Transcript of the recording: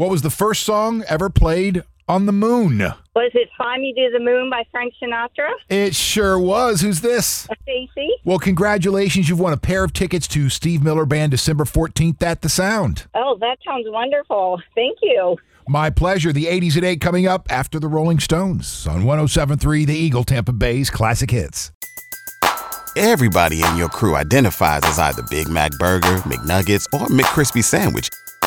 What was the first song ever played on the moon? Was it Fly Me to the Moon by Frank Sinatra? It sure was. Who's this? Stacy? Well, congratulations. You've won a pair of tickets to Steve Miller Band December 14th at the Sound. Oh, that sounds wonderful. Thank you. My pleasure. The 80s at 8 coming up after the Rolling Stones on 1073 The Eagle Tampa Bay's Classic Hits. Everybody in your crew identifies as either Big Mac Burger, McNuggets, or McCrispy Sandwich.